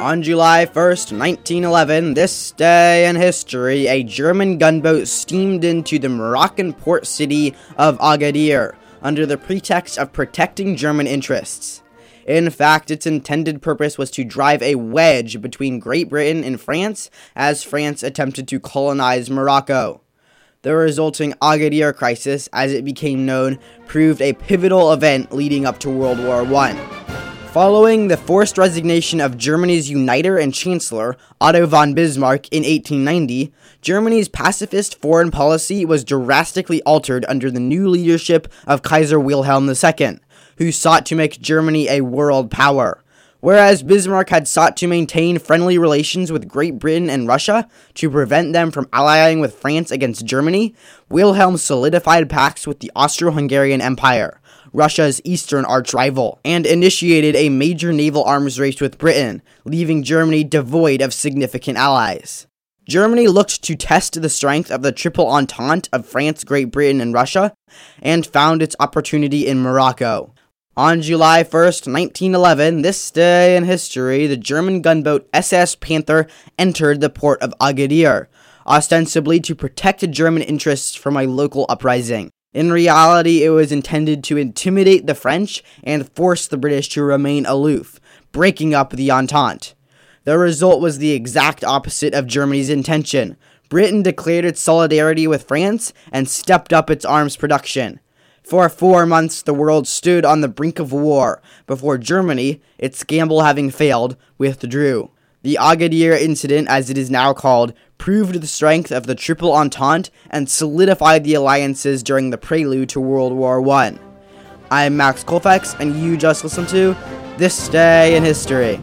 On July 1st, 1911, this day in history, a German gunboat steamed into the Moroccan port city of Agadir under the pretext of protecting German interests. In fact, its intended purpose was to drive a wedge between Great Britain and France as France attempted to colonize Morocco. The resulting Agadir crisis, as it became known, proved a pivotal event leading up to World War I. Following the forced resignation of Germany's uniter and chancellor, Otto von Bismarck, in 1890, Germany's pacifist foreign policy was drastically altered under the new leadership of Kaiser Wilhelm II, who sought to make Germany a world power. Whereas Bismarck had sought to maintain friendly relations with Great Britain and Russia to prevent them from allying with France against Germany, Wilhelm solidified pacts with the Austro Hungarian Empire, Russia's eastern arch rival, and initiated a major naval arms race with Britain, leaving Germany devoid of significant allies. Germany looked to test the strength of the Triple Entente of France, Great Britain, and Russia, and found its opportunity in Morocco. On July 1st, 1911, this day in history, the German gunboat SS Panther entered the port of Agadir, ostensibly to protect German interests from a local uprising. In reality, it was intended to intimidate the French and force the British to remain aloof, breaking up the Entente. The result was the exact opposite of Germany's intention. Britain declared its solidarity with France and stepped up its arms production. For four months, the world stood on the brink of war before Germany, its gamble having failed, withdrew. The Agadir incident, as it is now called, proved the strength of the Triple Entente and solidified the alliances during the prelude to World War I. I'm Max Colfax, and you just listened to This Day in History.